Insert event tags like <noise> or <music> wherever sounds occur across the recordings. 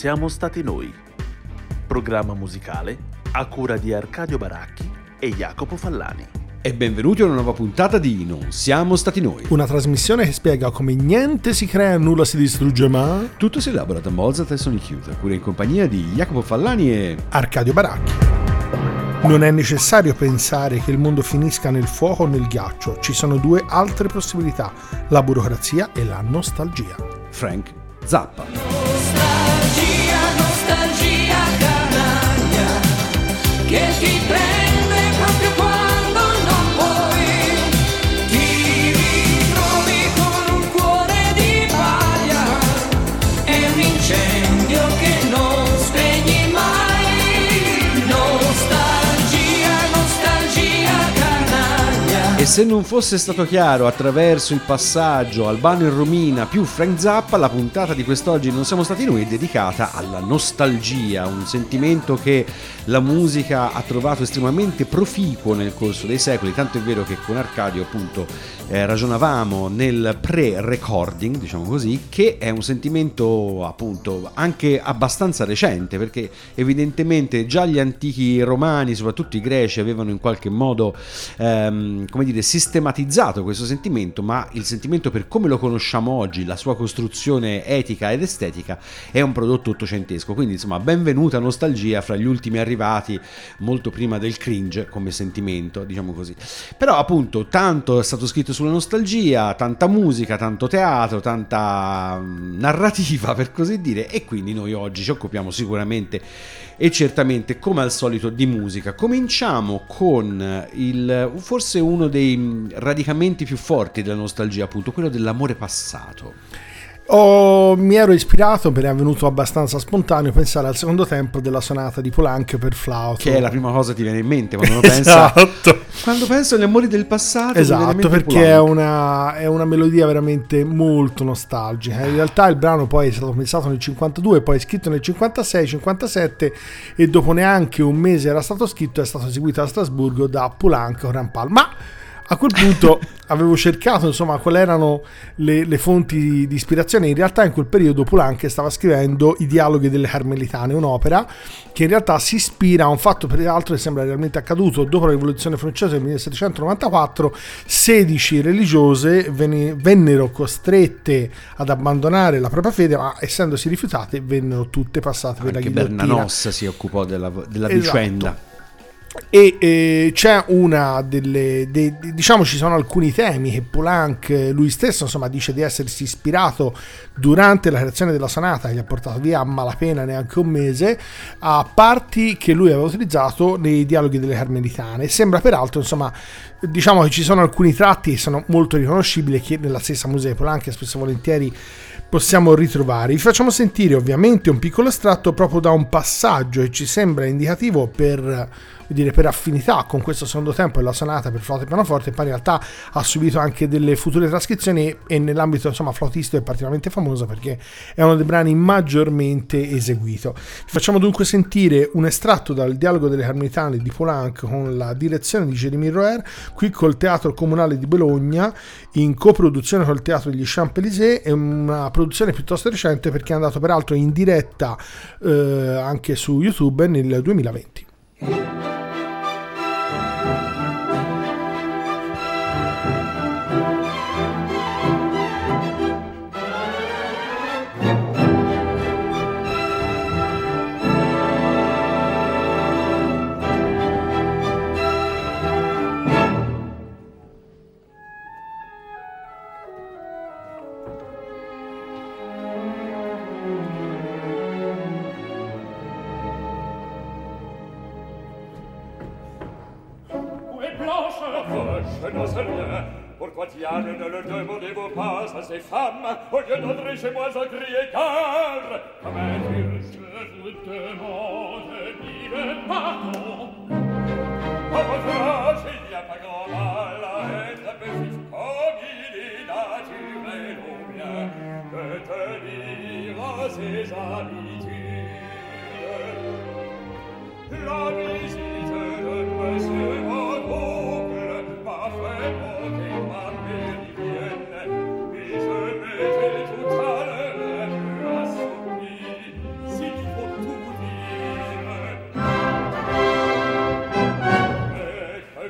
siamo stati noi. Programma musicale a cura di Arcadio Baracchi e Jacopo Fallani. E benvenuti a una nuova puntata di Non siamo stati noi. Una trasmissione che spiega come niente si crea, nulla si distrugge, ma Tutto si elabora da Mozart e Sonic Youth, cura in compagnia di Jacopo Fallani e... Arcadio Baracchi. Non è necessario pensare che il mondo finisca nel fuoco o nel ghiaccio, ci sono due altre possibilità, la burocrazia e la nostalgia. Frank Zappa. Se non fosse stato chiaro attraverso il passaggio Albano e Romina più Frank Zappa, la puntata di quest'oggi Non siamo stati noi è dedicata alla nostalgia, un sentimento che la musica ha trovato estremamente proficuo nel corso dei secoli, tanto è vero che con Arcadio appunto eh, ragionavamo nel pre-recording, diciamo così, che è un sentimento appunto anche abbastanza recente, perché evidentemente già gli antichi romani, soprattutto i greci, avevano in qualche modo, ehm, come dire, sistematizzato questo sentimento, ma il sentimento per come lo conosciamo oggi, la sua costruzione etica ed estetica, è un prodotto ottocentesco. Quindi insomma, benvenuta nostalgia fra gli ultimi arrivati, molto prima del cringe come sentimento, diciamo così. Però appunto tanto è stato scritto sulla nostalgia, tanta musica, tanto teatro, tanta mm, narrativa <laughs> per così dire e quindi noi oggi ci occupiamo sicuramente e certamente come al solito di musica. Cominciamo con il forse uno dei mm, radicamenti più forti della nostalgia, appunto quello dell'amore passato. Oh, mi ero ispirato, per è venuto abbastanza spontaneo pensare al secondo tempo della sonata di Polanco per flauto. Che è la prima cosa che ti viene in mente quando uno <laughs> pensa Esatto. quando penso agli amori del passato. mi Esatto, perché è Polanco. una, è una melodia veramente molto nostalgica. In realtà il brano poi è stato pensato nel 52, poi scritto nel 56, 57 e dopo neanche un mese era stato scritto è stato eseguito a Strasburgo da Poulenc e Rampal. Ma a quel punto <laughs> avevo cercato insomma quali erano le, le fonti di, ispirazione. In realtà in quel periodo Poulenc stava scrivendo I dialoghi delle Carmelitane, un'opera che in realtà si ispira a un fatto peraltro che sembra realmente accaduto dopo la rivoluzione francese del 1794 16 religiose venne- vennero costrette ad abbandonare la propria fede ma essendosi rifiutate vennero tutte passate per la Anche ghigliottina Bernanos si occupò della, della Esatto. vicenda. E eh, c'è una delle di- diciamo ci sono alcuni temi che Poulenc eh, lui stesso insomma dice di essersi ispirato durante la creazione della sonata che gli ha portato via a malapena neanche un mese a parti che lui aveva utilizzato nei dialoghi delle Carmelitane. Sembra peraltro insomma diciamo che ci sono alcuni tratti che sono molto riconoscibili che nella stessa musica di Poulenc spesso e volentieri possiamo ritrovare. Vi facciamo sentire ovviamente un piccolo estratto proprio da un passaggio che ci sembra indicativo per, dire, per affinità con questo secondo tempo e la sonata per flauto e pianoforte, poi in realtà ha subito anche delle future trascrizioni e nell'ambito insomma flautistico è particolarmente famoso perché è uno dei brani maggiormente eseguito. Vi facciamo dunque sentire un estratto dal dialogo delle Carmelitane di Poulenc con la direzione di Jérémy Roer, qui col Teatro Comunale di Bologna, in coproduzione col Teatro degli Champs-Élysées, è una produzione piuttosto recente perché è andato peraltro in diretta eh, anche su YouTube nel 2020. et femmes, au lieu d'adresser moi à crier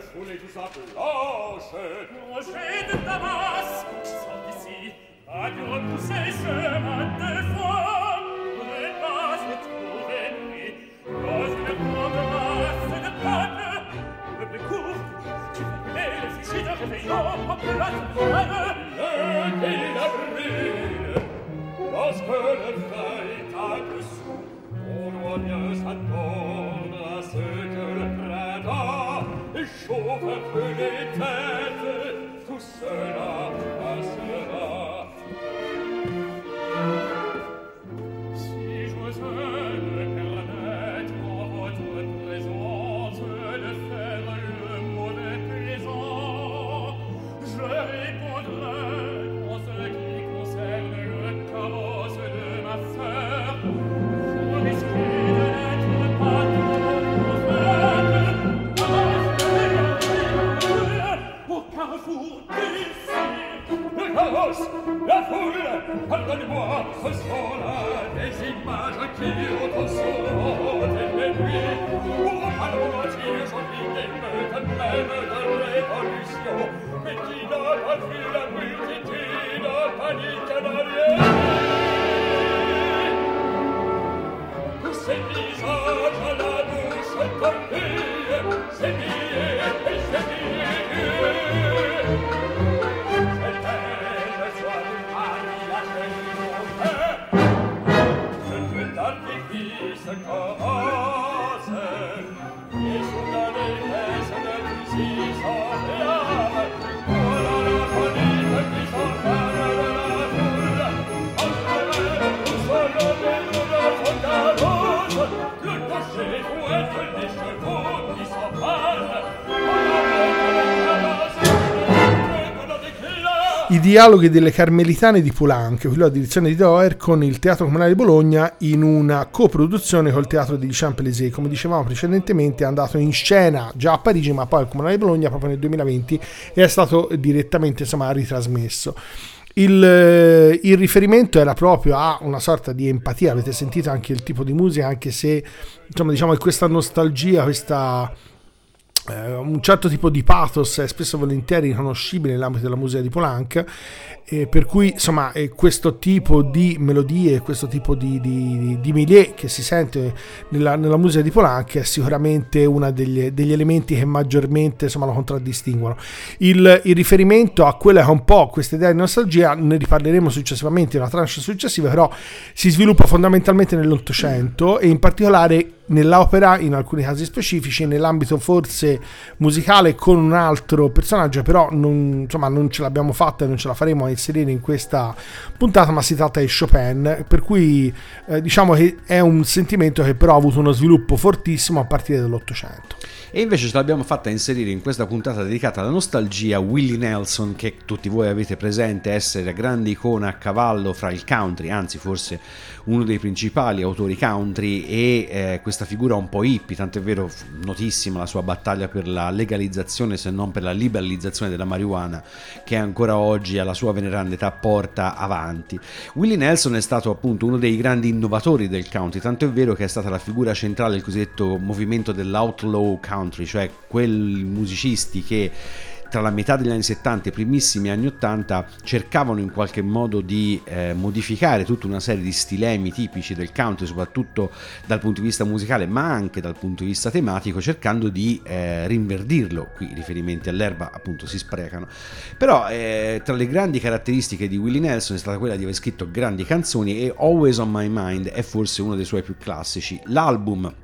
foule du sable lâche Rangée de Damas, sors d'ici A dû repousser chemin de foi Pour ne pas être trop ennemi Cause de la grande masse de peuple Peuple court, qui fait les fichiers de réveillon En place de frère Le pays la Lorsque le feu est à dessous On doit bien s'attendre à ce que le peuple chauve un peu les têtes, tout cela la foule, pardonne-moi, ce sont là des images qui ont au et mes nuits. Oh, pardonne-moi si aujourd'hui m'émeute même de révolution, mais qui n'a pas vu la multitude panique dans les Ces visages à la bouche tordue, ces visages I dialoghi delle Carmelitane di Poulenc, quello a direzione di Doer, con il Teatro Comunale di Bologna in una coproduzione col Teatro di Champs-Élysées. Come dicevamo precedentemente, è andato in scena già a Parigi, ma poi al Comunale di Bologna proprio nel 2020 e è stato direttamente insomma, ritrasmesso. Il, eh, il riferimento era proprio a una sorta di empatia, avete sentito anche il tipo di musica, anche se insomma, diciamo questa nostalgia, questa eh, un certo tipo di pathos è spesso e volentieri riconoscibile nell'ambito della musica di Polanc eh, per cui insomma eh, questo tipo di melodie questo tipo di, di, di milieu che si sente nella, nella musica di Polanc è sicuramente uno degli, degli elementi che maggiormente insomma, lo contraddistinguono. Il, il riferimento a quella che è un po' questa idea di nostalgia ne riparleremo successivamente in una tranche successiva però si sviluppa fondamentalmente nell'Ottocento e in particolare nell'opera in alcuni casi specifici nell'ambito forse musicale con un altro personaggio però non, insomma, non ce l'abbiamo fatta e non ce la faremo a inserire in questa puntata ma si tratta di Chopin. Per cui eh, diciamo che è un sentimento che però ha avuto uno sviluppo fortissimo a partire dall'Ottocento. E invece ce l'abbiamo fatta inserire in questa puntata dedicata alla nostalgia Willie Nelson, che tutti voi avete presente essere grande icona a cavallo fra il country, anzi forse uno dei principali autori country e eh, questa figura un po' hippie, tant'è vero notissima la sua battaglia per la legalizzazione se non per la liberalizzazione della marijuana che ancora oggi alla sua veneranda età porta avanti. Willie Nelson è stato appunto uno dei grandi innovatori del country, tanto è vero che è stata la figura centrale del cosiddetto movimento dell'outlaw country, cioè quei musicisti che tra la metà degli anni 70 e i primissimi anni 80 cercavano in qualche modo di eh, modificare tutta una serie di stilemi tipici del country, soprattutto dal punto di vista musicale, ma anche dal punto di vista tematico, cercando di eh, rinverdirlo. Qui i riferimenti all'erba appunto si sprecano. Però eh, tra le grandi caratteristiche di Willie Nelson è stata quella di aver scritto grandi canzoni e Always on My Mind è forse uno dei suoi più classici. L'album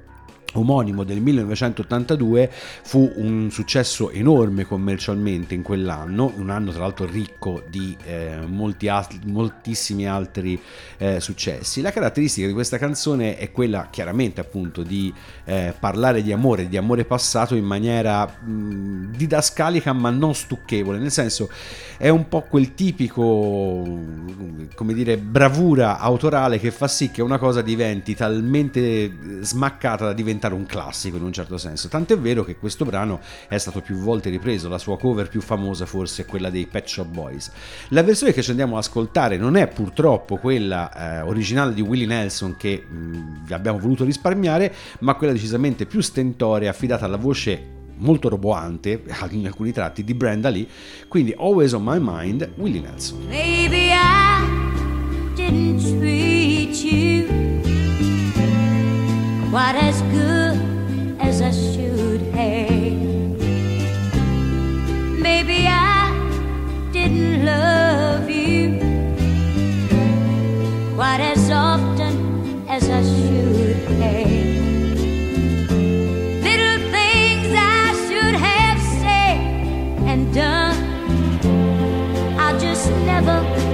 omonimo del 1982 fu un successo enorme commercialmente in quell'anno, un anno tra l'altro ricco di eh, molti altri, moltissimi altri eh, successi. La caratteristica di questa canzone è quella chiaramente appunto di eh, parlare di amore, di amore passato in maniera mh, didascalica ma non stucchevole, nel senso è un po' quel tipico come dire bravura autorale che fa sì che una cosa diventi talmente smaccata da diventare un classico in un certo senso. Tant'è vero che questo brano è stato più volte ripreso, la sua cover più famosa forse è quella dei Pet Shop Boys. La versione che ci andiamo ad ascoltare non è purtroppo quella eh, originale di Willie Nelson che vi abbiamo voluto risparmiare, ma quella decisamente più stentorea affidata alla voce molto roboante <laughs> in alcuni tratti di Brenda Lee, quindi Always on My Mind, Willie Nelson. Maybe I didn't treat you quite as good as I should have. Maybe I didn't love you quite as often as I should have. Little things I should have said and done, I just never.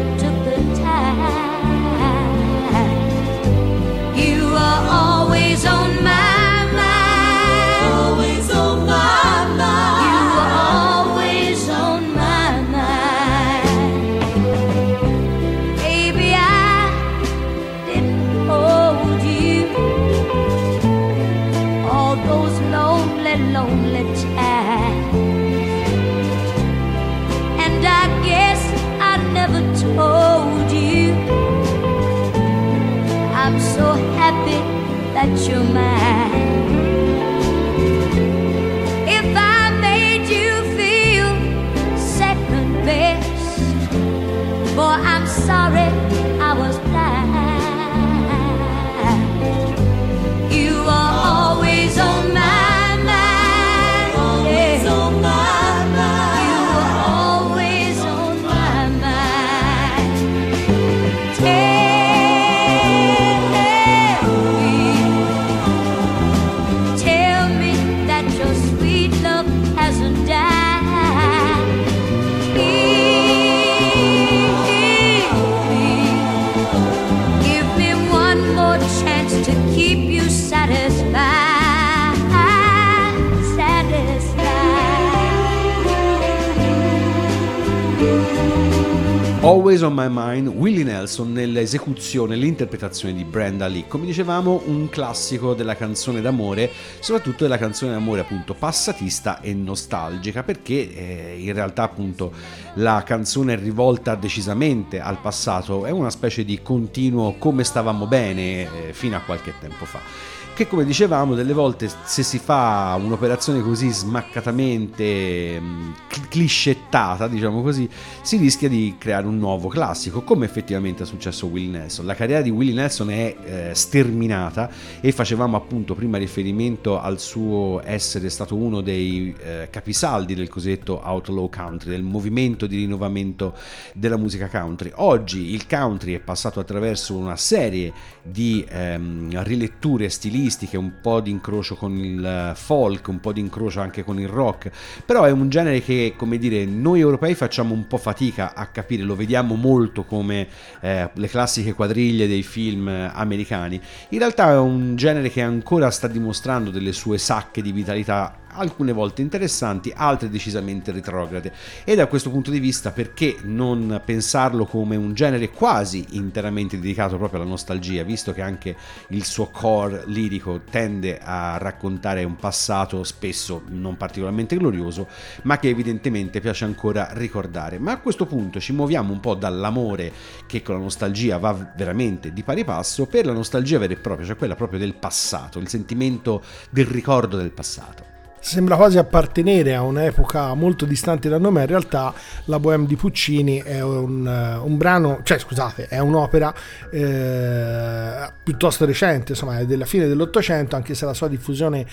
Always on My Mind, Willie Nelson nell'esecuzione, l'interpretazione di Brenda Lee. Come dicevamo, un classico della canzone d'amore, soprattutto della canzone d'amore appunto passatista e nostalgica, perché eh, in realtà appunto la canzone è rivolta decisamente al passato, è una specie di continuo come stavamo bene eh, fino a qualche tempo fa che come dicevamo delle volte se si fa un'operazione così smaccatamente mh, cl- cliscettata diciamo così si rischia di creare un nuovo classico come effettivamente è successo a Willie Nelson. La carriera di Willie Nelson è eh, sterminata e facevamo appunto prima riferimento al suo essere stato uno dei eh, capisaldi del cosiddetto outlaw country del movimento di rinnovamento della musica country. Oggi il country è passato attraverso una serie di ehm, riletture stilistiche un po' di incrocio con il folk, un po' di incrocio anche con il rock, però è un genere che, come dire, noi europei facciamo un po' fatica a capire, lo vediamo molto come eh, le classiche quadriglie dei film americani. In realtà è un genere che ancora sta dimostrando delle sue sacche di vitalità alcune volte interessanti, altre decisamente retrograde. E da questo punto di vista, perché non pensarlo come un genere quasi interamente dedicato proprio alla nostalgia, visto che anche il suo core lirico tende a raccontare un passato spesso non particolarmente glorioso, ma che evidentemente piace ancora ricordare. Ma a questo punto ci muoviamo un po' dall'amore che con la nostalgia va veramente di pari passo per la nostalgia vera e propria, cioè quella proprio del passato, il sentimento del ricordo del passato. Sembra quasi appartenere a un'epoca molto distante da noi, ma in realtà la Bohème di Puccini è un, un brano, cioè scusate, è un'opera eh, piuttosto recente, insomma è della fine dell'Ottocento, anche se la sua diffusione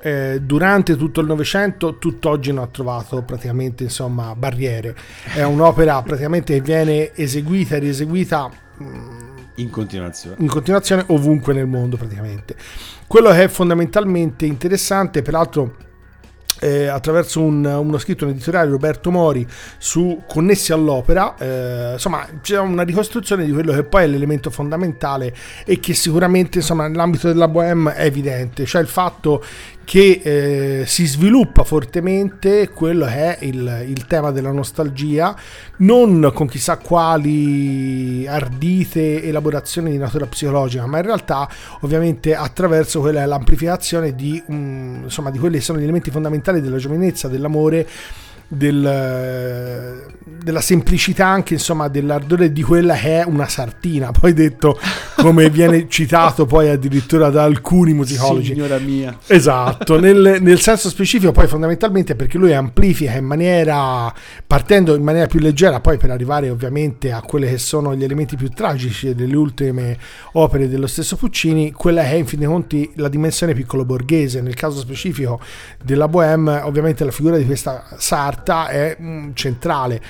eh, durante tutto il Novecento tutt'oggi non ha trovato praticamente insomma barriere. È un'opera praticamente che viene eseguita e rieseguita mh, In continuazione. in continuazione ovunque nel mondo praticamente. Quello che è fondamentalmente interessante, peraltro eh, attraverso un- uno scritto un editoriale Roberto Mori su connessi all'opera. Eh, insomma c'è una ricostruzione di quello che poi è l'elemento fondamentale e che sicuramente insomma nell'ambito della Bohème è evidente. Cioè il fatto che eh, si sviluppa fortemente quello che è il, il tema della nostalgia non con chissà quali ardite elaborazioni di natura psicologica ma in realtà ovviamente attraverso quella è l'amplificazione di, mm, insomma, di quelli che sono gli elementi fondamentali della giovinezza, dell'amore, del- della semplicità anche insomma dell'ardore di quella che è una sartina. Poi detto come <laughs> viene citato poi addirittura da alcuni musicologi. Signora mia. Esatto, nel, nel senso specifico poi fondamentalmente perché lui amplifica in maniera, partendo in maniera più leggera, poi per arrivare ovviamente a quelli che sono gli elementi più tragici delle ultime opere dello stesso Puccini, quella che è in fin dei conti la dimensione piccolo borghese, nel caso specifico della Bohème ovviamente la figura di questa sarta è mm, centrale.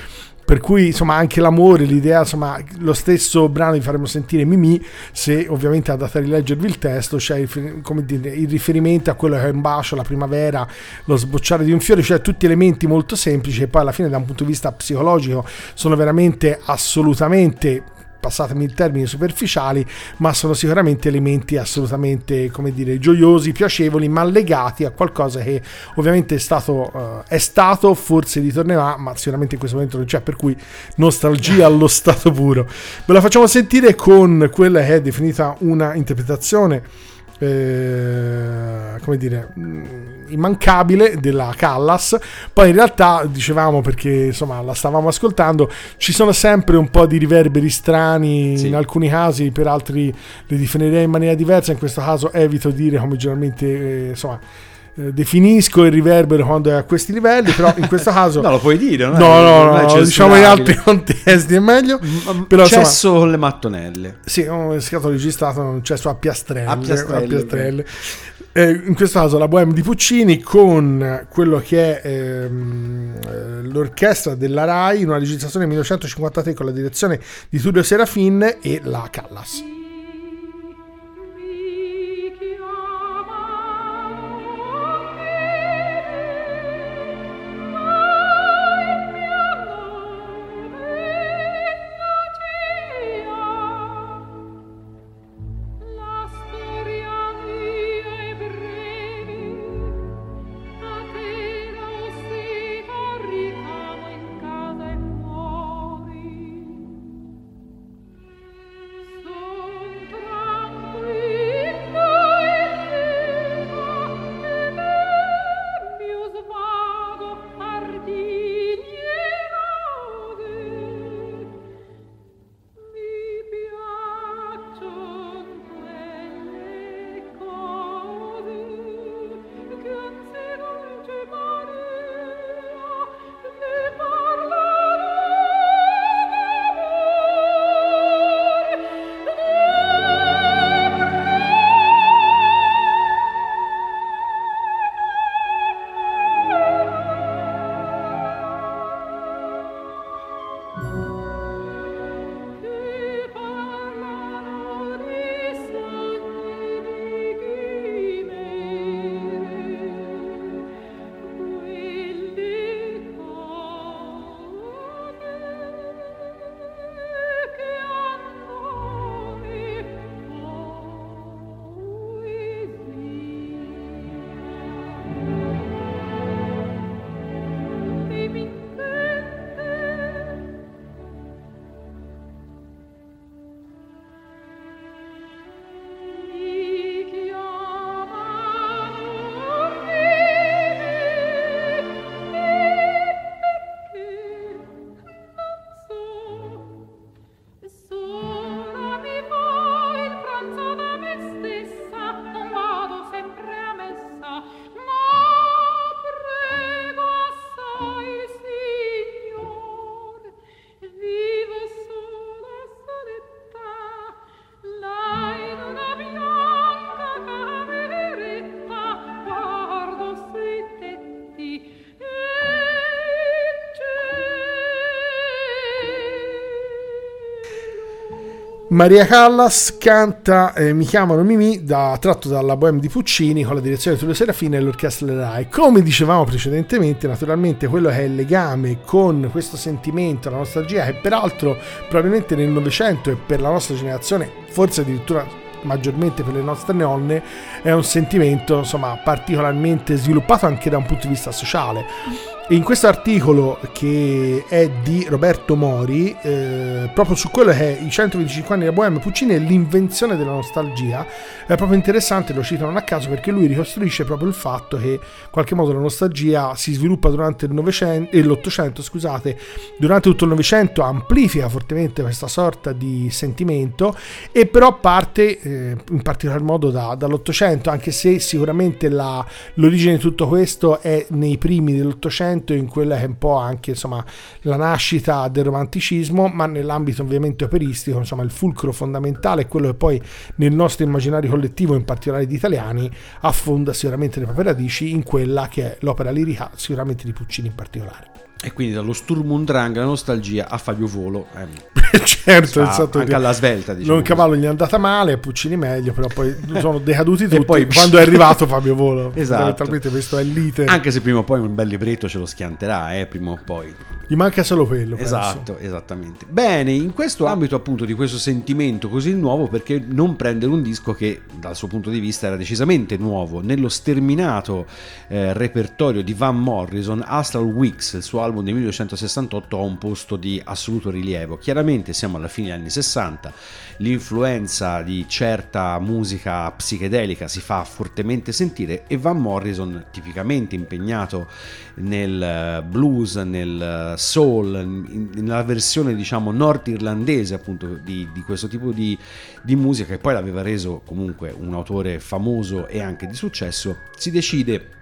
Per cui insomma anche l'amore, l'idea, insomma lo stesso brano vi faremo sentire Mimì se ovviamente andate a rileggervi il testo c'è il, come dire, il riferimento a quello che è un bacio, la primavera, lo sbocciare di un fiore, cioè tutti elementi molto semplici e poi alla fine da un punto di vista psicologico sono veramente assolutamente passatemi il termine superficiali, ma sono sicuramente elementi assolutamente, come dire, gioiosi, piacevoli, ma legati a qualcosa che ovviamente è stato, eh, è stato forse ritornerà, ma sicuramente in questo momento non c'è, per cui nostalgia allo <laughs> stato puro. Ve la facciamo sentire con quella che è definita una interpretazione eh, come dire, mh, immancabile della Callas. Poi in realtà, dicevamo perché insomma la stavamo ascoltando, ci sono sempre un po' di riverberi strani Sì. in alcuni casi, per altri li definirei in maniera diversa. In questo caso evito di dire come generalmente eh, insomma. Eh, Definisco il riverbero quando è a questi livelli, però in questo <laughs> caso No, lo puoi dire, No, no, non è no, diciamo in altri <laughs> contesti è meglio. M- Però insomma, Cesso con le mattonelle. sì, è stato registrato un cesso a piastrelle. A piastrelle, a piastrelle. Eh, in questo caso la Bohème di Puccini con quello che è ehm, eh, l'orchestra della RAI in una registrazione 1953 con la direzione di Tullio Serafin e la Callas. Maria Callas canta eh, Mi chiamano Mimì, da, tratto dalla Bohème di Puccini con la direzione di Tullio Serafini e l'orchestra RAI. Come dicevamo precedentemente, naturalmente quello che è il legame con questo sentimento, la nostalgia, che peraltro probabilmente nel Novecento e per la nostra generazione, forse addirittura maggiormente per le nostre nonne, è un sentimento insomma particolarmente sviluppato anche da un punto di vista sociale. In questo articolo che è di Roberto Mori, eh, proprio su quello che è i 125 anni della Bohème Puccini e l'invenzione della nostalgia, è proprio interessante, lo cito non a caso perché lui ricostruisce proprio il fatto che in qualche modo la nostalgia si sviluppa durante il Novecento e l'Ottocento, scusate, durante tutto il Novecento amplifica fortemente questa sorta di sentimento e però parte eh, in particolar modo da- dall'Ottocento, anche se sicuramente la- l'origine di tutto questo è nei primi dell'Ottocento, in quella che è un po' anche insomma la nascita del romanticismo, ma nell'ambito ovviamente operistico, insomma il fulcro fondamentale è quello che poi nel nostro immaginario collettivo, in particolare di italiani, affonda sicuramente le proprie radici in quella che è l'opera lirica, sicuramente di Puccini in particolare. E quindi dallo Sturm und Drang alla nostalgia a Fabio Volo. ehm, <laughs> certo, esatto, anche alla svelta, diciamo Non cavallo gli è andata male, Puccini meglio, però poi <laughs> sono decaduti tutti poi- quando è arrivato Fabio Volo. <laughs> Esatto. Questo è lite. Anche se prima o poi un bel libretto ce lo schianterà, eh, prima o poi. Gli manca solo quello. penso. Esatto, esattamente. Bene, in questo ambito appunto di questo sentimento così nuovo, perché non prendere un disco che dal suo punto di vista era decisamente nuovo, nello sterminato eh, repertorio di Van Morrison, Astral Weeks, il suo album album del 1968 ha un posto di assoluto rilievo. Chiaramente siamo alla fine degli anni 60, l'influenza di certa musica psichedelica si fa fortemente sentire e Van Morrison, tipicamente impegnato nel eh, blues, nel eh, soul, nella versione diciamo nordirlandese appunto di, di questo tipo di, di musica che poi l'aveva reso comunque un autore famoso e anche di successo, si decide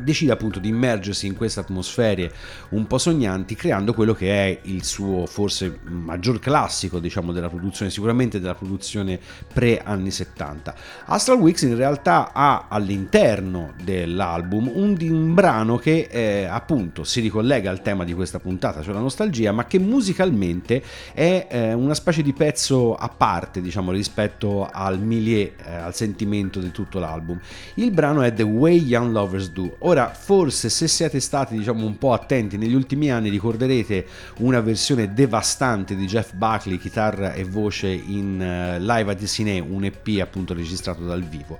decide appunto di immergersi in queste atmosfere un po' sognanti creando quello che è il suo forse maggior classico diciamo della produzione sicuramente della produzione pre anni 70 Astral Weeks in realtà ha all'interno dell'album un, un brano che eh, appunto si ricollega al tema di questa puntata cioè la nostalgia ma che musicalmente è eh, una specie di pezzo a parte diciamo rispetto al milieu eh, al sentimento di tutto l'album il brano è The Way Young Lovers Do. Ora, forse se siete stati diciamo un po' attenti negli ultimi anni ricorderete una versione devastante di Jeff Buckley, chitarra e voce in eh, live at Cine, un EP appunto registrato dal vivo.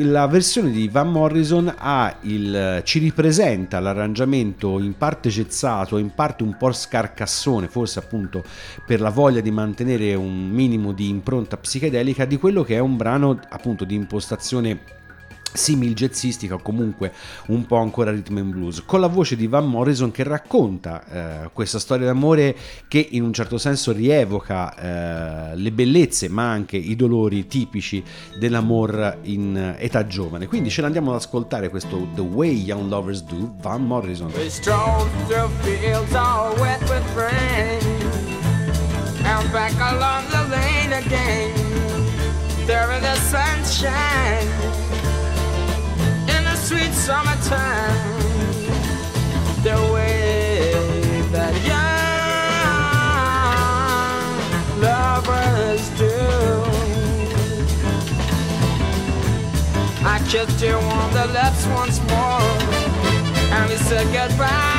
La versione di Van Morrison il, ci ripresenta l'arrangiamento in parte gezzato, in parte un po' scarcassone, forse appunto per la voglia di mantenere un minimo di impronta psichedelica di quello che è un brano appunto di impostazione simil jazzistica o comunque un po' ancora rhythm and blues. Con la voce di Van Morrison che racconta eh, questa storia d'amore che in un certo senso rievoca eh, le bellezze ma anche i dolori tipici dell'amor in età giovane. Quindi ce l'andiamo ad ascoltare questo The Way Young Lovers Do Van Morrison. We sweet summertime. The way that young lovers do. I kissed you on the lips once more And we said goodbye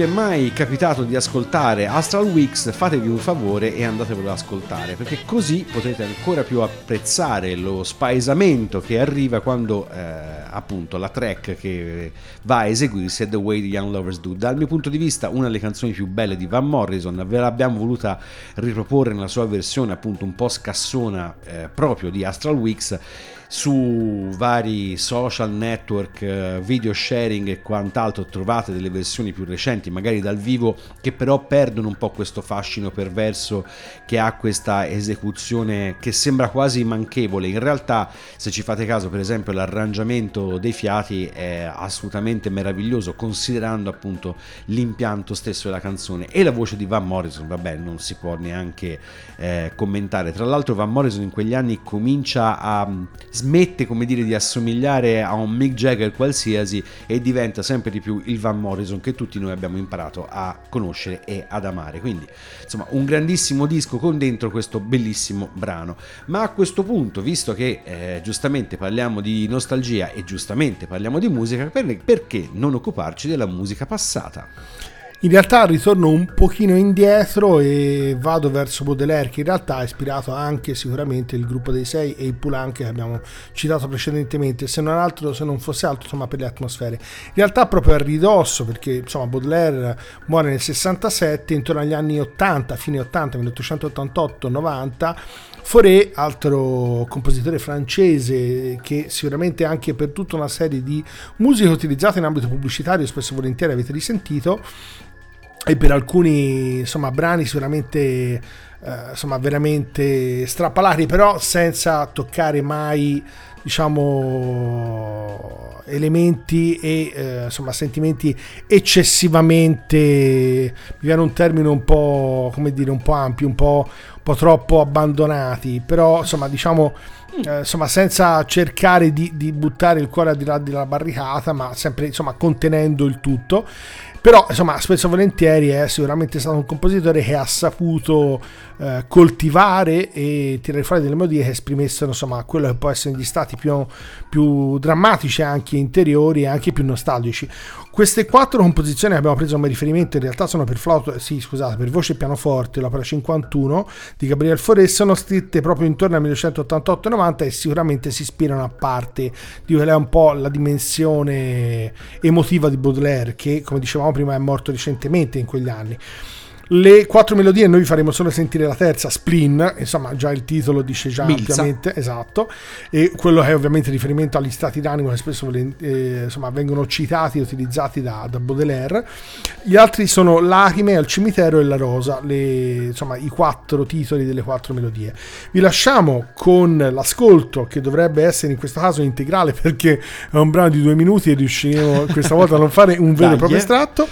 vi è mai capitato di ascoltare Astral Weeks, fatevi un favore e andatevelo ad ascoltare, perché così potete ancora più apprezzare lo spaesamento che arriva quando eh, appunto la track che va a eseguirsi è The Way the Young Lovers Do. Dal mio punto di vista, una delle canzoni più belle di Van Morrison, ve l'abbiamo voluta riproporre nella sua versione appunto un po' scassona eh, proprio di Astral Weeks su vari social network, eh, video sharing e quant'altro trovate delle versioni più recenti, magari dal vivo, che però perdono un po' questo fascino perverso che ha questa esecuzione che sembra quasi manchevole. In realtà, se ci fate caso, per esempio, l'arrangiamento dei fiati è assolutamente meraviglioso, considerando appunto l'impianto stesso della canzone e la voce di Van Morrison, vabbè, non si può neanche eh, commentare. Tra l'altro, Van Morrison in quegli anni comincia a smette, come dire, di assomigliare a un Mick Jagger qualsiasi e diventa sempre di più il Van Morrison che tutti noi abbiamo imparato a conoscere e ad amare. Quindi, insomma, un grandissimo disco con dentro questo bellissimo brano. Ma a questo punto, visto che eh, giustamente parliamo di nostalgia e giustamente parliamo di musica, per- perché non occuparci della musica passata? In realtà ritorno un pochino indietro e vado verso Baudelaire che in realtà ha ispirato anche sicuramente il gruppo dei sei e il Poulenc che abbiamo citato precedentemente, se non altro, se non fosse altro insomma per le atmosfere. In realtà proprio a ridosso perché insomma Baudelaire muore nel 67, intorno agli anni 80, fine 80, 1888-90 Fauré, altro compositore francese che sicuramente anche per tutta una serie di musiche utilizzate in ambito pubblicitario spesso e volentieri avete risentito e per alcuni insomma brani sicuramente eh, insomma veramente strappalati però senza toccare mai diciamo elementi e eh, insomma sentimenti eccessivamente mi viene un termine un po' come dire un po' ampio un po', un po' troppo abbandonati però insomma diciamo eh, insomma senza cercare di, di buttare il cuore al di là della barricata ma sempre insomma contenendo il tutto però insomma spesso e volentieri è sicuramente stato un compositore che ha saputo eh, coltivare e tirare fuori delle melodie che esprimessero insomma quello che può essere gli stati più, più drammatici anche interiori e anche più nostalgici queste quattro composizioni che abbiamo preso come riferimento in realtà sono per flauto sì scusate per voce e pianoforte l'opera 51 di Gabriel Fauré sono scritte proprio intorno al 1988-90 e sicuramente si ispirano a parte di quella è un po' la dimensione emotiva di Baudelaire che come dicevamo prima è morto recentemente in quegli anni le quattro melodie noi vi faremo solo sentire la terza Spleen insomma già il titolo dice già Milza. ampiamente esatto e quello è ovviamente riferimento agli stati d'animo che spesso eh, insomma, vengono citati e utilizzati da, da Baudelaire gli altri sono Lacrime al cimitero e La rosa le- insomma i quattro titoli delle quattro melodie vi lasciamo con l'ascolto che dovrebbe essere in questo caso integrale perché è un brano di due minuti e riusciremo questa volta a non fare un vero e proprio eh. estratto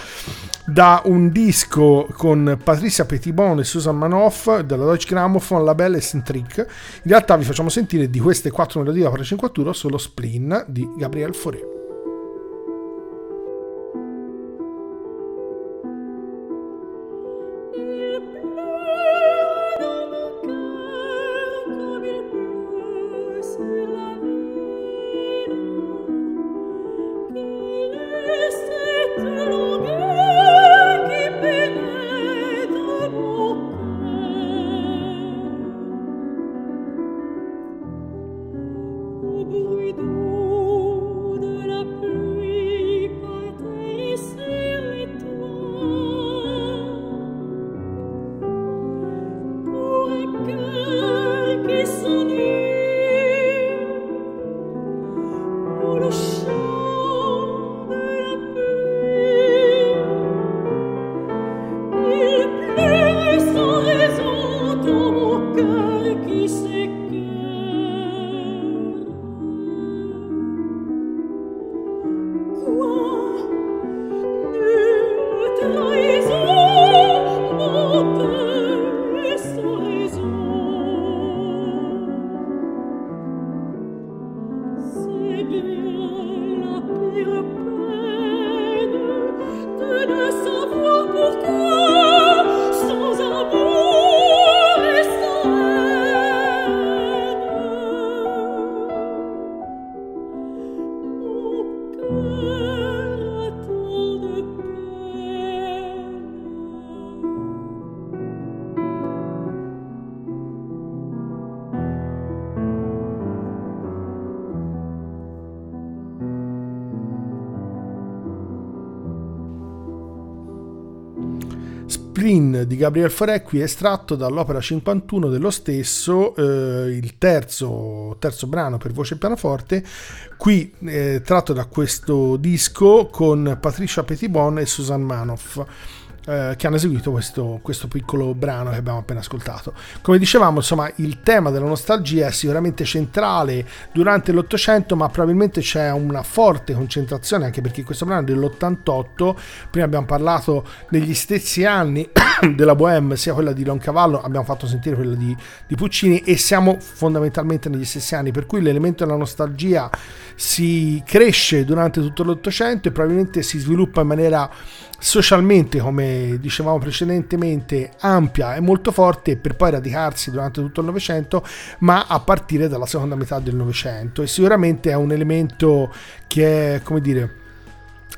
da un disco con Patricia Petitbon e Susan Manoff della Deutsche Grammophon La Belle Eccentrique. In realtà vi facciamo sentire di queste quattro melodie opera 51 solo Spleen di Gabriel Fauré. Gabriel qui è estratto dall'opera 51 dello stesso, eh, il terzo, terzo brano per voce e pianoforte, qui eh, tratto da questo disco con Patricia Petitbon e Susan Manoff eh, che hanno eseguito questo, questo piccolo brano che abbiamo appena ascoltato. Come dicevamo, insomma, il tema della nostalgia è sicuramente centrale durante l'Ottocento, ma probabilmente c'è una forte concentrazione, anche perché questo brano è dell'88, prima abbiamo parlato negli stessi anni <coughs> della Bohème, sia quella di Loncavallo, abbiamo fatto sentire quella di, di Puccini e siamo fondamentalmente negli stessi anni, per cui l'elemento della nostalgia si cresce durante tutto l'Ottocento e probabilmente si sviluppa in maniera socialmente, come dicevamo precedentemente, ampia e molto forte per poi radicarsi durante tutto il Novecento, ma a partire dalla seconda metà del Novecento. E sicuramente è un elemento che è, come dire,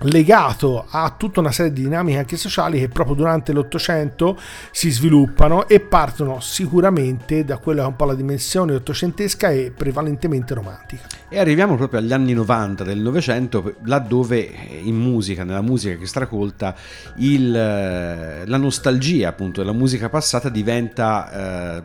legato a tutta una serie di dinamiche anche sociali che proprio durante l'Ottocento si sviluppano e partono sicuramente da quella che è un po' la dimensione ottocentesca e prevalentemente romantica. E arriviamo proprio agli anni 90 del Novecento, laddove in musica, nella musica che stracolta, il, eh, la nostalgia appunto della musica passata diventa eh,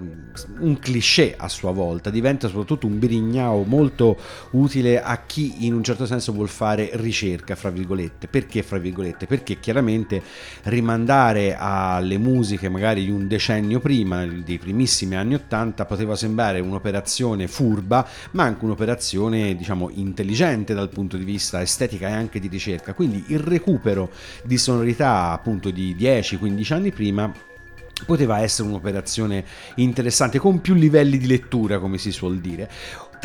un cliché a sua volta, diventa soprattutto un birignao molto utile a chi in un certo senso vuol fare ricerca, fra virgolette. Perché fra virgolette? Perché chiaramente rimandare alle musiche magari di un decennio prima, dei primissimi anni 80, poteva sembrare un'operazione furba, ma anche un'operazione diciamo intelligente dal punto di vista estetica e anche di ricerca. Quindi il recupero di sonorità appunto di 10-15 anni prima poteva essere un'operazione interessante con più livelli di lettura come si suol dire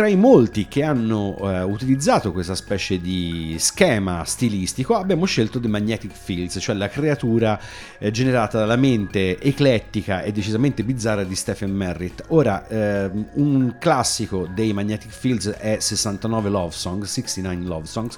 tra i molti che hanno eh, utilizzato questa specie di schema stilistico abbiamo scelto The Magnetic Fields, cioè la creatura eh, generata dalla mente eclettica e decisamente bizzarra di Stephen Merritt. Ora, ehm, un classico dei Magnetic Fields è 69 Love Songs, 69 Love Songs,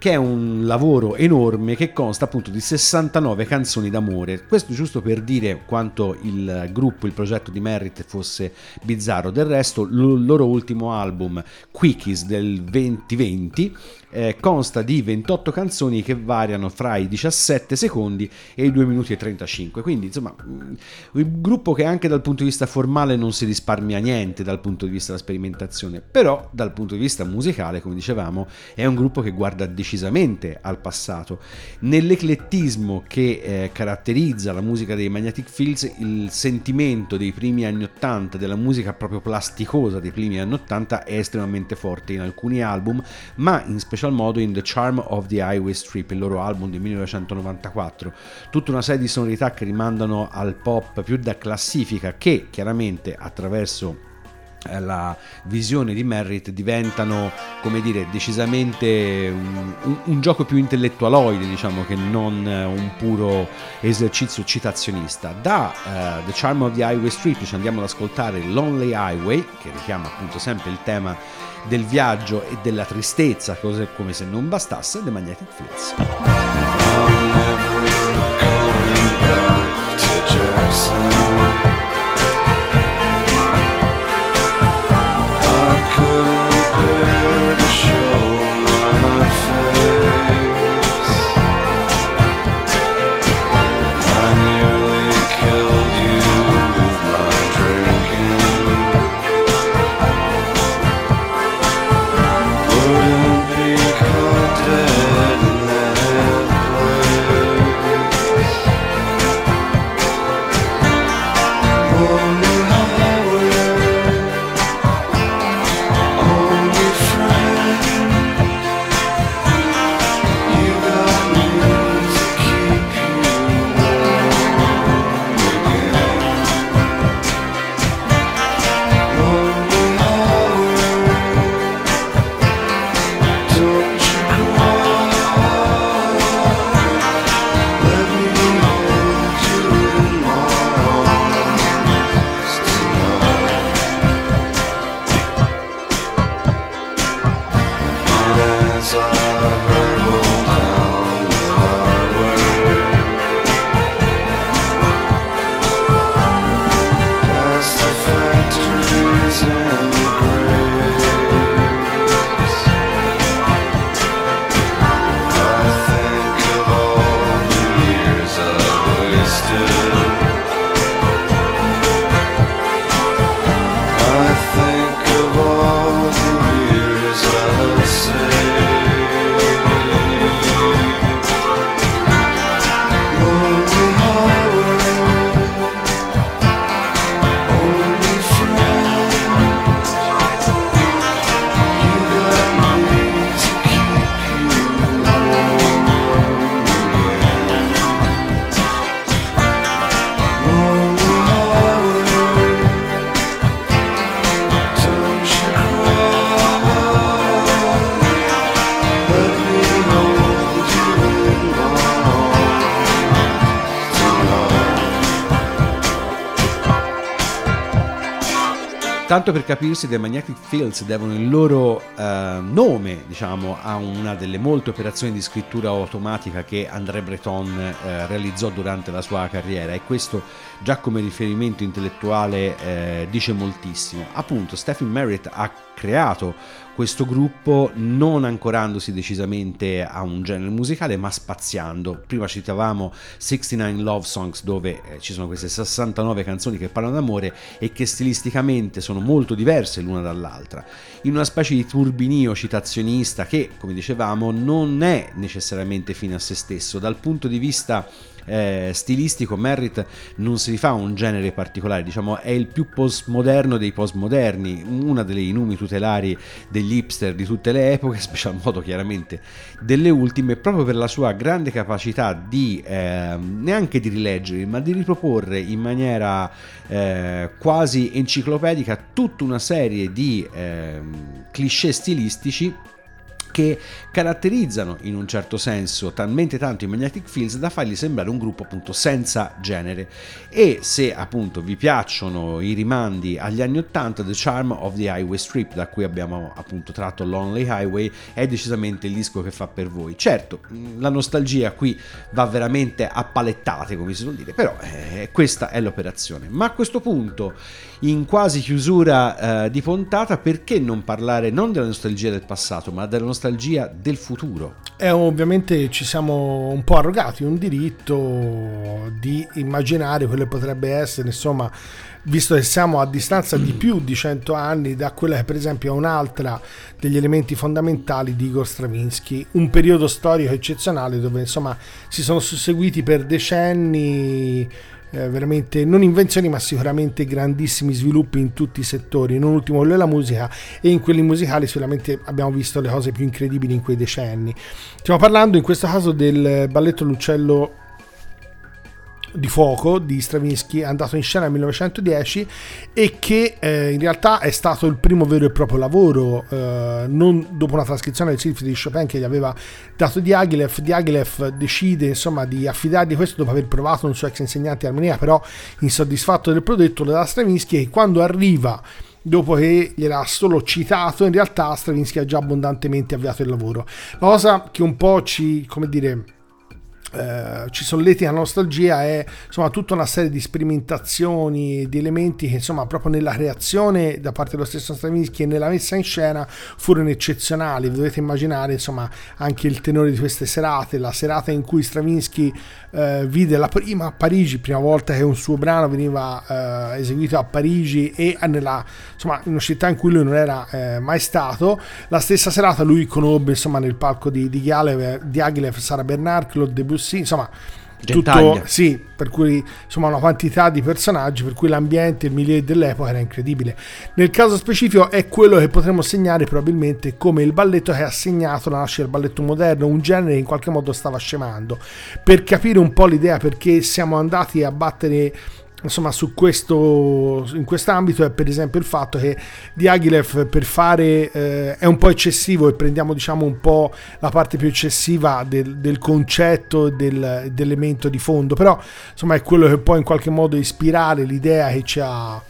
che è un lavoro enorme che consta appunto di 69 canzoni d'amore. Questo giusto per dire quanto il gruppo, il progetto di Merritt fosse bizzarro. Del resto, il loro ultimo album, Quickies del 2020, eh, consta di 28 canzoni che variano fra i 17 secondi e i 2 minuti e 35. Quindi, insomma, mm, un gruppo che anche dal punto di vista formale non si risparmia niente dal punto di vista della sperimentazione, però dal punto di vista musicale, come dicevamo, è un gruppo che guarda decisamente al passato. Nell'eclettismo che eh, caratterizza la musica dei Magnetic Fields, il sentimento dei primi anni 80, della musica proprio plasticosa dei primi anni 80 è estremamente forte in alcuni album, ma in special modo in The Charm of the Highway Strip, il loro album del 1994. Tutta una serie di sonorità che rimandano al pop più da classifica che chiaramente attraverso la visione di Merritt diventano come dire decisamente un, un, un gioco più intellettualoide diciamo che non eh, un puro esercizio citazionista. Da uh, The Charm of the Highway Street ci andiamo ad ascoltare Lonely Highway che richiama appunto sempre il tema del viaggio e della tristezza cose come se non bastasse The Magnetic Fields Tanto per capirsi, The Magnetic Fields devono il loro eh, nome, diciamo, a una delle molte operazioni di scrittura automatica che André Breton eh, realizzò durante la sua carriera. E questo già come riferimento intellettuale eh, dice moltissimo. Appunto, Stephen Merritt ha creato questo gruppo non ancorandosi decisamente a un genere musicale ma spaziando. Prima citavamo 69 Love Songs dove eh, ci sono queste 69 canzoni che parlano d'amore e che stilisticamente sono molto diverse l'una dall'altra, in una specie di turbinio citazionista che, come dicevamo, non è necessariamente fine a se stesso. Dal punto di vista eh, stilistico Merritt non si rifà a un genere particolare, diciamo è il più postmoderno dei postmoderni, una delle numi tutelari degli hipster di tutte le epoche, <laughs> special modo chiaramente delle ultime, proprio per la sua grande capacità di eh, neanche di rileggere, ma di riproporre in maniera eh, quasi enciclopedica tutta una serie di eh, cliché stilistici che caratterizzano in un certo senso talmente tanto i Magnetic Fields da fargli sembrare un gruppo appunto senza genere. E se appunto vi piacciono i rimandi agli anni 80 The Charm of the Highway Strip da cui abbiamo appunto tratto Lonely Highway è decisamente il disco che fa per voi. Certo la nostalgia qui va veramente a palettate come si suol dire però eh, questa è l'operazione. Ma a questo punto in quasi chiusura eh, di puntata perché non parlare non della nostalgia del passato ma della nostalgia del futuro? E ovviamente ci siamo un po' arrogati un diritto di immaginare quello che potrebbe essere, insomma, visto che siamo a distanza di più di 100 anni da quella che per esempio è un'altra degli elementi fondamentali di Igor Stravinsky, un periodo storico eccezionale dove insomma si sono susseguiti per decenni eh, veramente non invenzioni ma sicuramente grandissimi sviluppi in tutti i settori. Non ultimo quello della musica e in quelli musicali sicuramente abbiamo visto le cose più incredibili in quei decenni. Stiamo parlando in questo caso del balletto L'Uccello di fuoco di Stravinsky andato in scena nel 1910 e che eh, in realtà è stato il primo vero e proprio lavoro eh, non dopo una trascrizione del Silfide di Chopin che gli aveva dato Diaghilev Diaghilev decide insomma di affidargli questo dopo aver provato un suo ex insegnante di armonia però insoddisfatto del prodotto lo dà a Stravinsky e quando arriva dopo che gliel'ha solo citato in realtà Stravinsky ha già abbondantemente avviato il lavoro. La cosa che un po' ci come dire eh, ci solleti la nostalgia è insomma tutta una serie di sperimentazioni di elementi che insomma proprio nella creazione da parte dello stesso Stravinsky e nella messa in scena furono eccezionali. Dovete immaginare insomma anche il tenore di queste serate la serata in cui Stravinsky eh, vide la prima a Parigi prima volta che un suo brano veniva eh, eseguito a Parigi e nella insomma in una città in cui lui non era eh, mai stato. La stessa serata lui conobbe insomma nel palco di, di Diaghilev, Diaghilev Sara Bernard Claude Debussy insomma tutto Gentaglia. sì per cui insomma una quantità di personaggi per cui l'ambiente il milieu dell'epoca era incredibile nel caso specifico è quello che potremmo segnare probabilmente come il balletto che ha segnato la nascita del balletto moderno un genere che in qualche modo stava scemando per capire un po' l'idea perché siamo andati a battere insomma su questo in quest'ambito è per esempio il fatto che Diaghilev per fare eh, è un po' eccessivo e prendiamo diciamo un po' la parte più eccessiva del, del concetto del, dell'elemento di fondo però insomma è quello che può in qualche modo ispirare l'idea che ci ha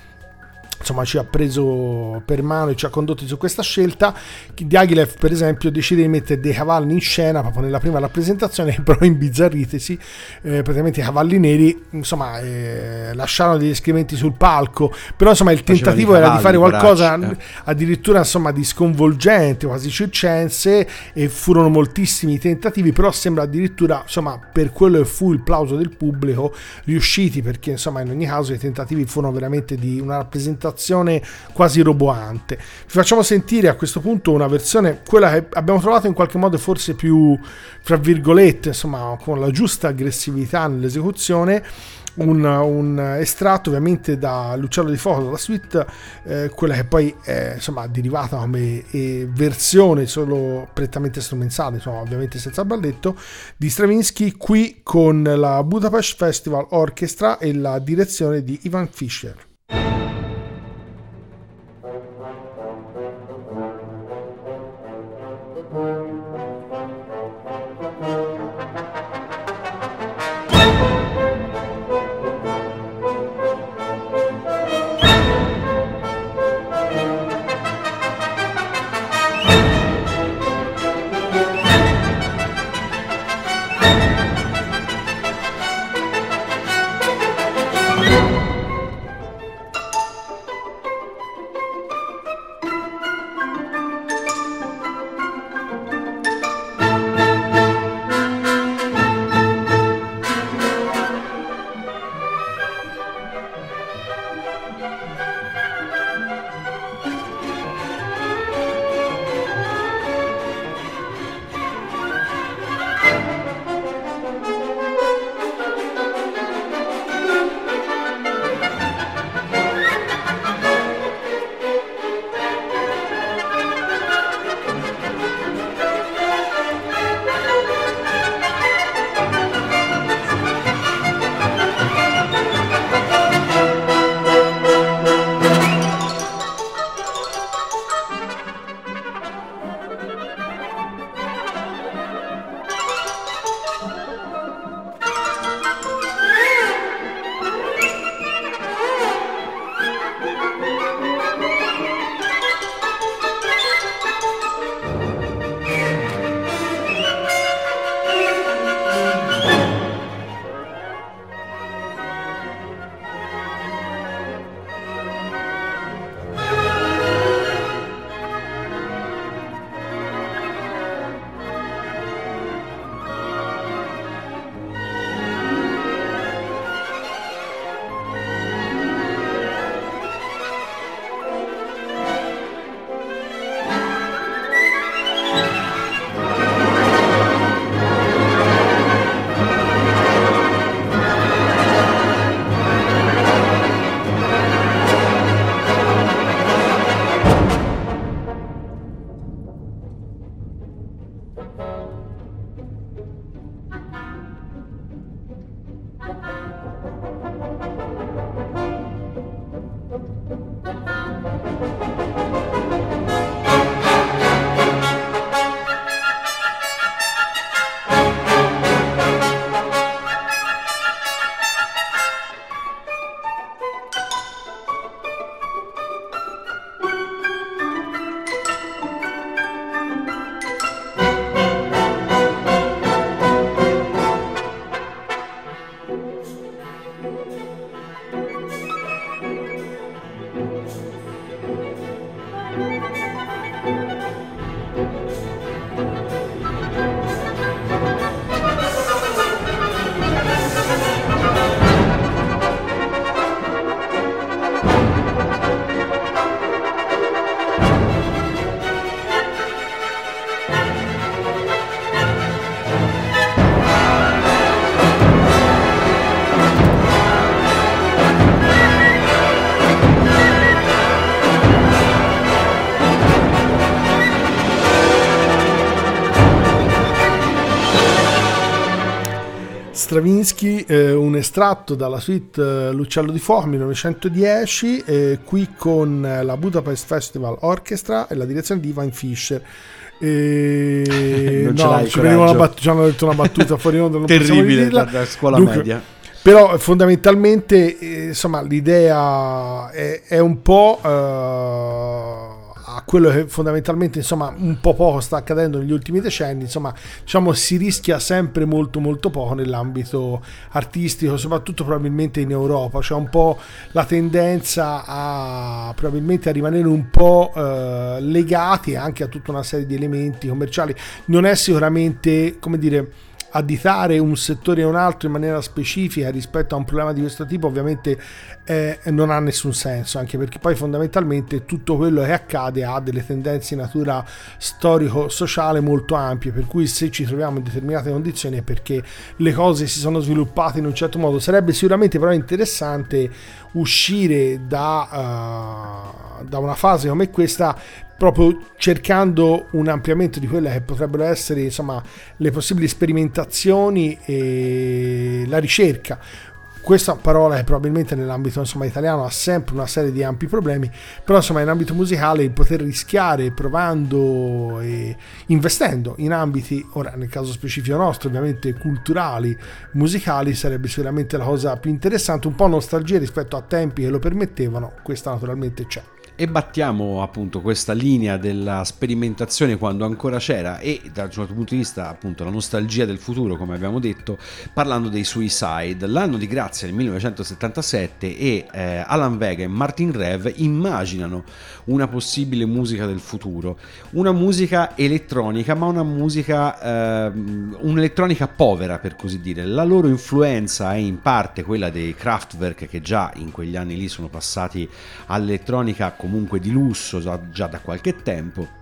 insomma ci ha preso per mano e ci ha condotti su questa scelta Diaghilev per esempio decide di mettere dei cavalli in scena proprio nella prima rappresentazione che <laughs> però imbizzarritesi eh, praticamente i cavalli neri insomma eh, lasciarono degli escrementi sul palco però insomma il tentativo i era di cavalli, fare qualcosa poracci, eh. addirittura insomma di sconvolgente quasi circense e furono moltissimi tentativi però sembra addirittura insomma per quello che fu il plauso del pubblico riusciti perché insomma in ogni caso i tentativi furono veramente di una rappresentazione quasi roboante. Vi facciamo sentire a questo punto una versione quella che abbiamo trovato in qualche modo forse più fra virgolette insomma con la giusta aggressività nell'esecuzione. Un, un estratto ovviamente da L'Uccello di Fuoco dalla suite eh, quella che poi è insomma derivata come eh, versione solo prettamente strumentale insomma ovviamente senza balletto di Stravinsky qui con la Budapest Festival Orchestra e la direzione di Ivan Fischer Stravinsky, eh, un estratto dalla suite eh, L'Uccello di Fuoco 1910, eh, qui con eh, la Budapest Festival Orchestra e la direzione di Ivan Fischer. E... <laughs> Non ce no, ci, bat- ci hanno detto una battuta fuori onda, non <laughs> Terribile da, da scuola Dunque, media. Però fondamentalmente eh, insomma l'idea è, è un po' eh, quello che fondamentalmente insomma un po' poco sta accadendo negli ultimi decenni insomma diciamo si rischia sempre molto molto poco nell'ambito artistico soprattutto probabilmente in Europa. C'è un po' la tendenza a probabilmente a rimanere un po' eh, legati anche a tutta una serie di elementi commerciali. Non è sicuramente come dire additare un settore e un altro in maniera specifica rispetto a un problema di questo tipo ovviamente eh, non ha nessun senso anche perché poi fondamentalmente tutto quello che accade ha delle tendenze di natura storico-sociale molto ampie per cui se ci troviamo in determinate condizioni è perché le cose si sono sviluppate in un certo modo. Sarebbe sicuramente però interessante uscire da, eh, da una fase come questa proprio cercando un ampliamento di quelle che potrebbero essere insomma le possibili sperimentazioni e la ricerca questa parola che probabilmente nell'ambito insomma, italiano ha sempre una serie di ampi problemi, però insomma in ambito musicale il poter rischiare provando e investendo in ambiti, ora nel caso specifico nostro ovviamente culturali, musicali sarebbe sicuramente la cosa più interessante, un po' nostalgia rispetto a tempi che lo permettevano, questa naturalmente c'è. E battiamo appunto questa linea della sperimentazione quando ancora c'era e dal suo punto di vista appunto la nostalgia del futuro come abbiamo detto parlando dei Suicide. L'anno di grazia del 1977 e eh, Alan Vega e Martin Rev immaginano una possibile musica del futuro, una musica elettronica ma una musica, ehm, un'elettronica povera per così dire. La loro influenza è in parte quella dei Kraftwerk che già in quegli anni lì sono passati all'elettronica comunque di lusso già, da qualche tempo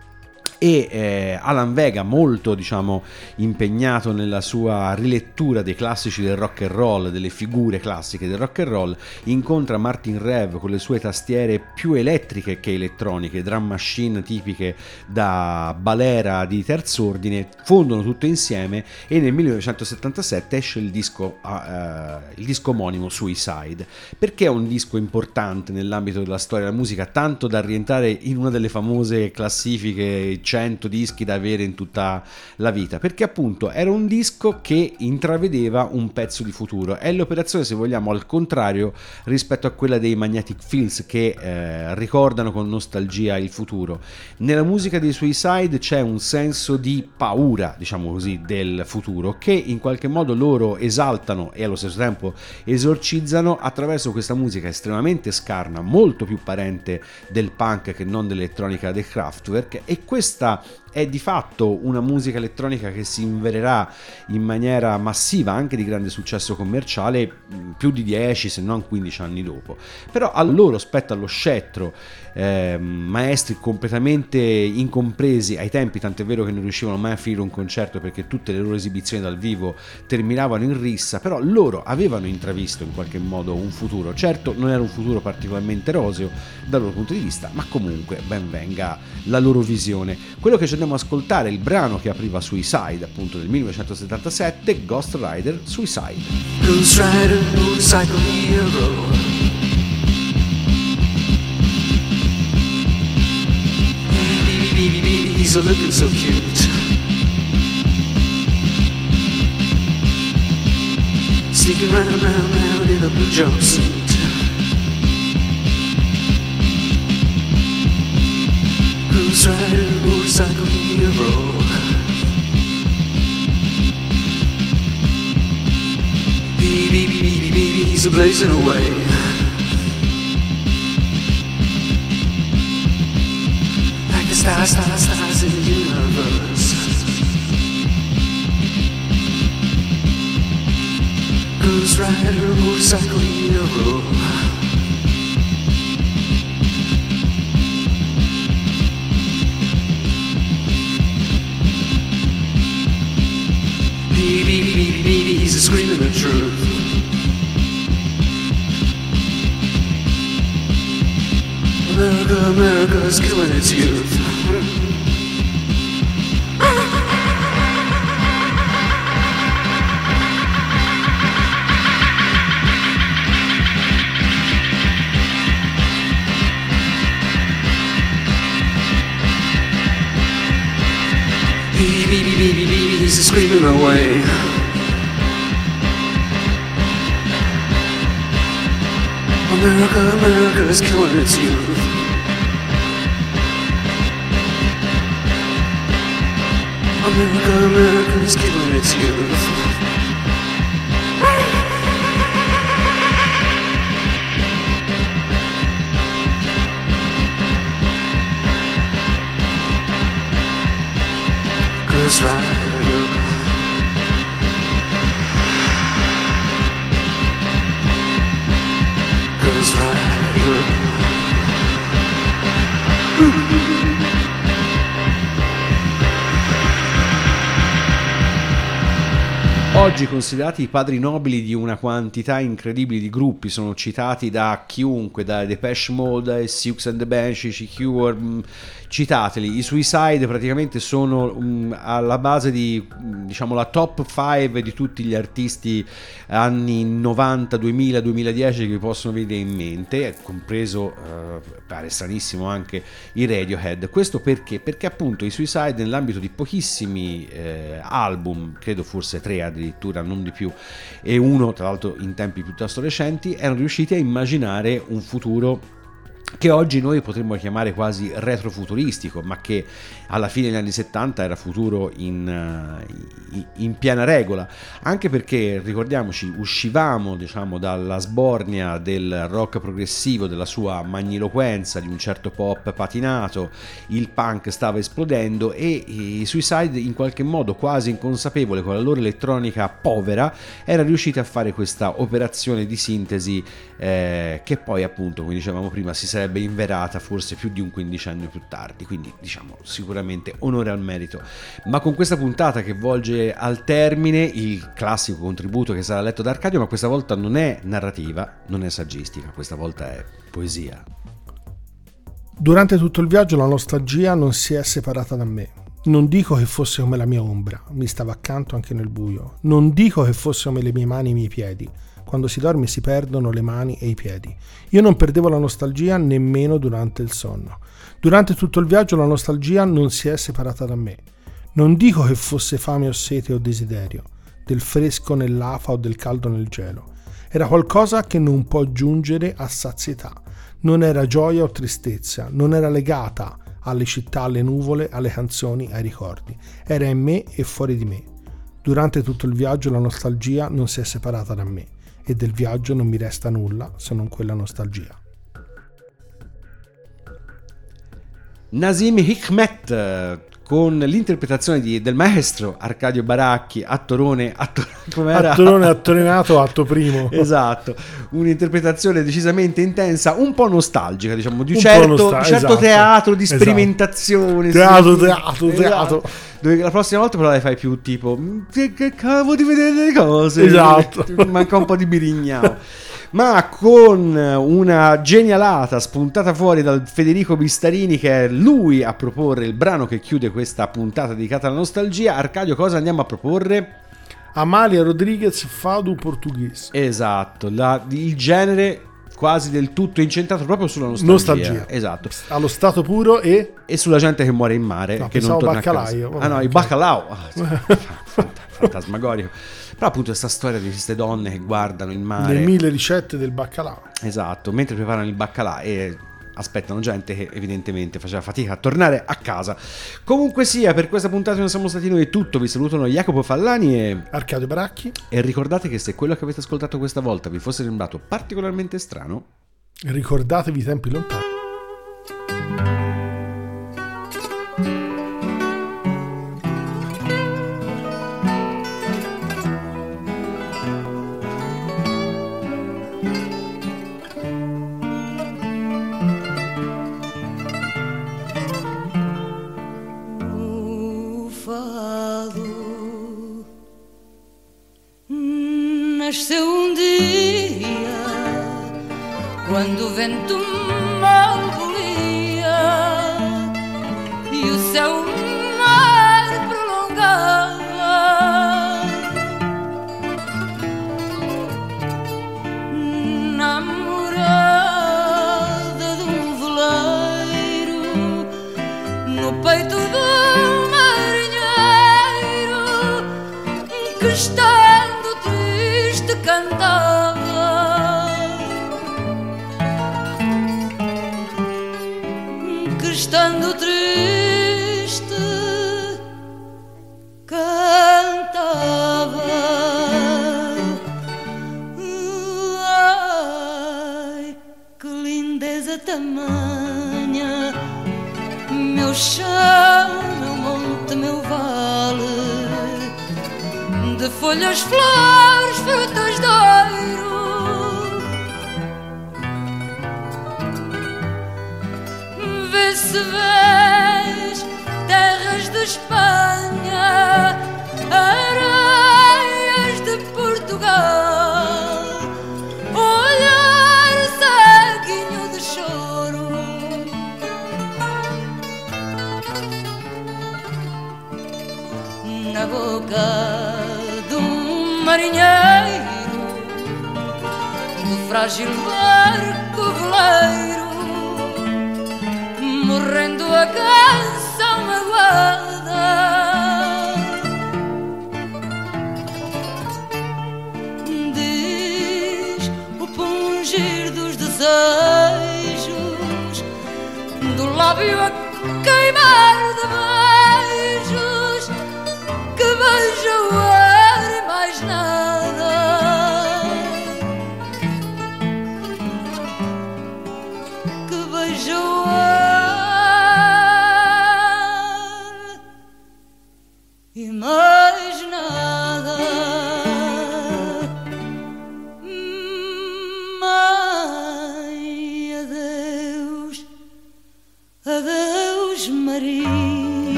e eh, Alan Vega molto diciamo impegnato nella sua rilettura dei classici del rock and roll delle figure classiche del rock and roll incontra Martin Rev con le sue tastiere più elettriche che elettroniche drum machine tipiche da balera di terz'ordine fondono tutto insieme e nel 1977 esce il disco, eh, il disco omonimo Suicide. Perché è un disco importante nell'ambito della storia della musica tanto da rientrare in una delle famose classifiche 100 dischi da avere in tutta la vita, perché appunto era un disco che intravedeva un pezzo di futuro. È l'operazione, se vogliamo, al contrario rispetto a quella dei Magnetic Fields che eh, ricordano con nostalgia il futuro. Nella musica dei Suicide c'è un senso di paura, diciamo così, del futuro che in qualche modo loro esaltano e allo stesso tempo esorcizzano attraverso questa musica estremamente scarna, molto più parente del punk che non dell'elettronica del Kraftwerk e questa è di fatto una musica elettronica che si invererà in maniera massiva anche di grande successo commerciale mh, più di 10 se non 15 anni dopo. Però a loro spetta allo scettro eh, maestri completamente incompresi ai tempi tant'è vero che non riuscivano mai a finire un concerto perché tutte le loro esibizioni dal vivo terminavano in rissa però loro avevano intravisto in qualche modo un futuro. Certo non era un futuro particolarmente roseo dal loro punto di vista ma comunque ben venga la loro visione. Quello che ci andiamo possiamo ascoltare il brano che apriva Suicide, appunto del 1977, Ghost Rider Suicide. Ghost Rider, motorcycle hero. He's a looking so cute. Sneaking right around, round in a blue jumpsuit. Ghost Rider, motorcycle hero. Baby, baby, baby, baby, he's a blazing away. Like the stars, stars, stars in the universe. Ghost Rider, motorcycle hero. Baby, baby, baby, baby, he's a screaming the truth. America, America is killing its youth. Screaming away. America, America is killing its youth. America, America is killing its youth. Ghost Rider. Oggi considerati i padri nobili di una quantità incredibile di gruppi, sono citati da chiunque, da Depeche Mode, Sioux and the Banshees, i Cure, citateli. I Suicide praticamente sono mh, alla base di, mh, diciamo, la top 5 di tutti gli artisti anni 90, 2000, 2010 che vi possono venire in mente, compreso, eh, pare stranissimo, anche i Radiohead. Questo perché? Perché appunto i Suicide nell'ambito di pochissimi eh, album, credo forse tre addirittura, non di più, e uno tra l'altro in tempi piuttosto recenti, erano riusciti a immaginare un futuro che oggi noi potremmo chiamare quasi retrofuturistico, ma che alla fine degli anni 70 era futuro in, eh, in piena regola, anche perché ricordiamoci, uscivamo diciamo, dalla sbornia del rock progressivo, della sua magniloquenza, di un certo pop patinato, il punk stava esplodendo e i Suicide in qualche modo quasi inconsapevole con la loro elettronica povera era riusciti a fare questa operazione di sintesi eh, che poi appunto come dicevamo prima si sarebbe inverata forse più di un quindicennio più tardi. Quindi diciamo sicuramente onore al merito ma con questa puntata che volge al termine il classico contributo che sarà letto da Arcadio ma questa volta non è narrativa non è saggistica questa volta è poesia Durante tutto il viaggio la nostalgia non si è separata da me. Non dico che fosse come la mia ombra, mi stava accanto anche nel buio. Non dico che fosse come le mie mani e i miei piedi. Quando si dorme si perdono le mani e i piedi. Io non perdevo la nostalgia nemmeno durante il sonno. Durante tutto il viaggio la nostalgia non si è separata da me. Non dico che fosse fame o sete o desiderio, del fresco nell'afa o del caldo nel gelo. Era qualcosa che non può giungere a sazietà. Non era gioia o tristezza, non era legata alle città, alle nuvole, alle canzoni, ai ricordi. Era in me e fuori di me. Durante tutto il viaggio la nostalgia non si è separata da me e del viaggio non mi resta nulla se non quella nostalgia. Nazim Hikmet eh, con l'interpretazione di- del maestro Arcadio Baracchi, attorone, attor- <laughs> com'era? Attorone attorinato, atto primo. <laughs> Esatto, un'interpretazione decisamente intensa, un po' nostalgica, diciamo, di Un certo, nostal- certo esatto. teatro di Esatto. sperimentazione. Teatro, sì. teatro, teatro. Dove la prossima volta però le fai più tipo "Mm, che, che cavolo di vedere le cose. Esatto. <laughs> Manca un po' di birignao. Ma con una genialata spuntata fuori dal Federico Bistarini che è lui a proporre il brano che chiude questa puntata dedicata alla nostalgia. Arcadio, cosa andiamo a proporre? Amalia Rodriguez Fado Portuguese. Esatto, la- il genere quasi del tutto incentrato proprio sulla nostalgia. Nostalgia. Esatto. Allo stato puro e E sulla gente che muore in mare, No, che non torna a baccalaio, casa. vabbè, ah no, il ok. baccalao. Ah, <laughs> fantasmagorico. Però appunto questa storia di queste donne che guardano il mare. le mille ricette del baccalà. Esatto, mentre preparano il baccalà e aspettano gente che evidentemente faceva fatica a tornare a casa. Comunque sia, per questa puntata non siamo stati noi è tutto. Vi salutano Jacopo Fallani e, Arcadio Baracchi, e ricordate che se quello che avete ascoltato questa volta vi fosse sembrato particolarmente strano, ricordatevi i tempi lontani. Um dia quando o vento mal bolia e o céu mar prolongava namorada de um veleiro no peito do tamanha. Meu chão, meu monte, meu vale. De folhas, flores, frutas de ouro. Vê se vês terras de Espanha, marinheiro do frágil barco veleiro morrendo a canção magoada. Diz o pungir dos desejos do lábio a queimar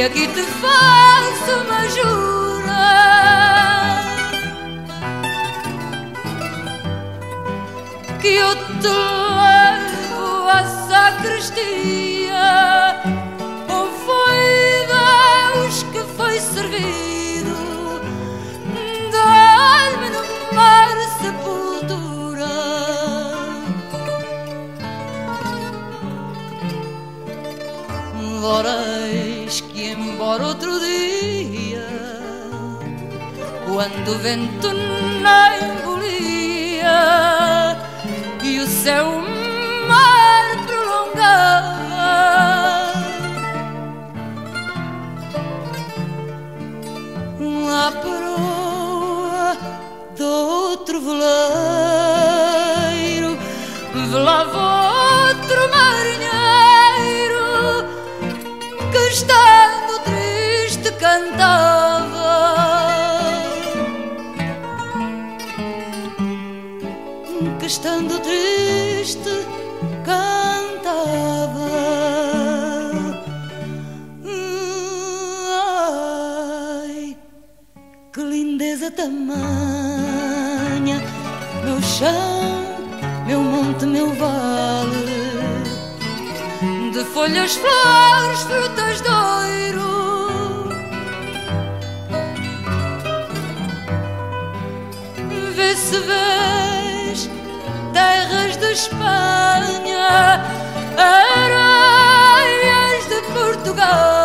que aqui te faço uma jura. Que eu te levo à sacristia embora outro dia Quando o vento não embolia E o céu mar prolongava A proa do outro veleiro Velava outro marinheiro manha, meu chão, meu monte, meu vale, de folhas, flores, frutas, doiro. Vê se vês terras de Espanha, areias de Portugal.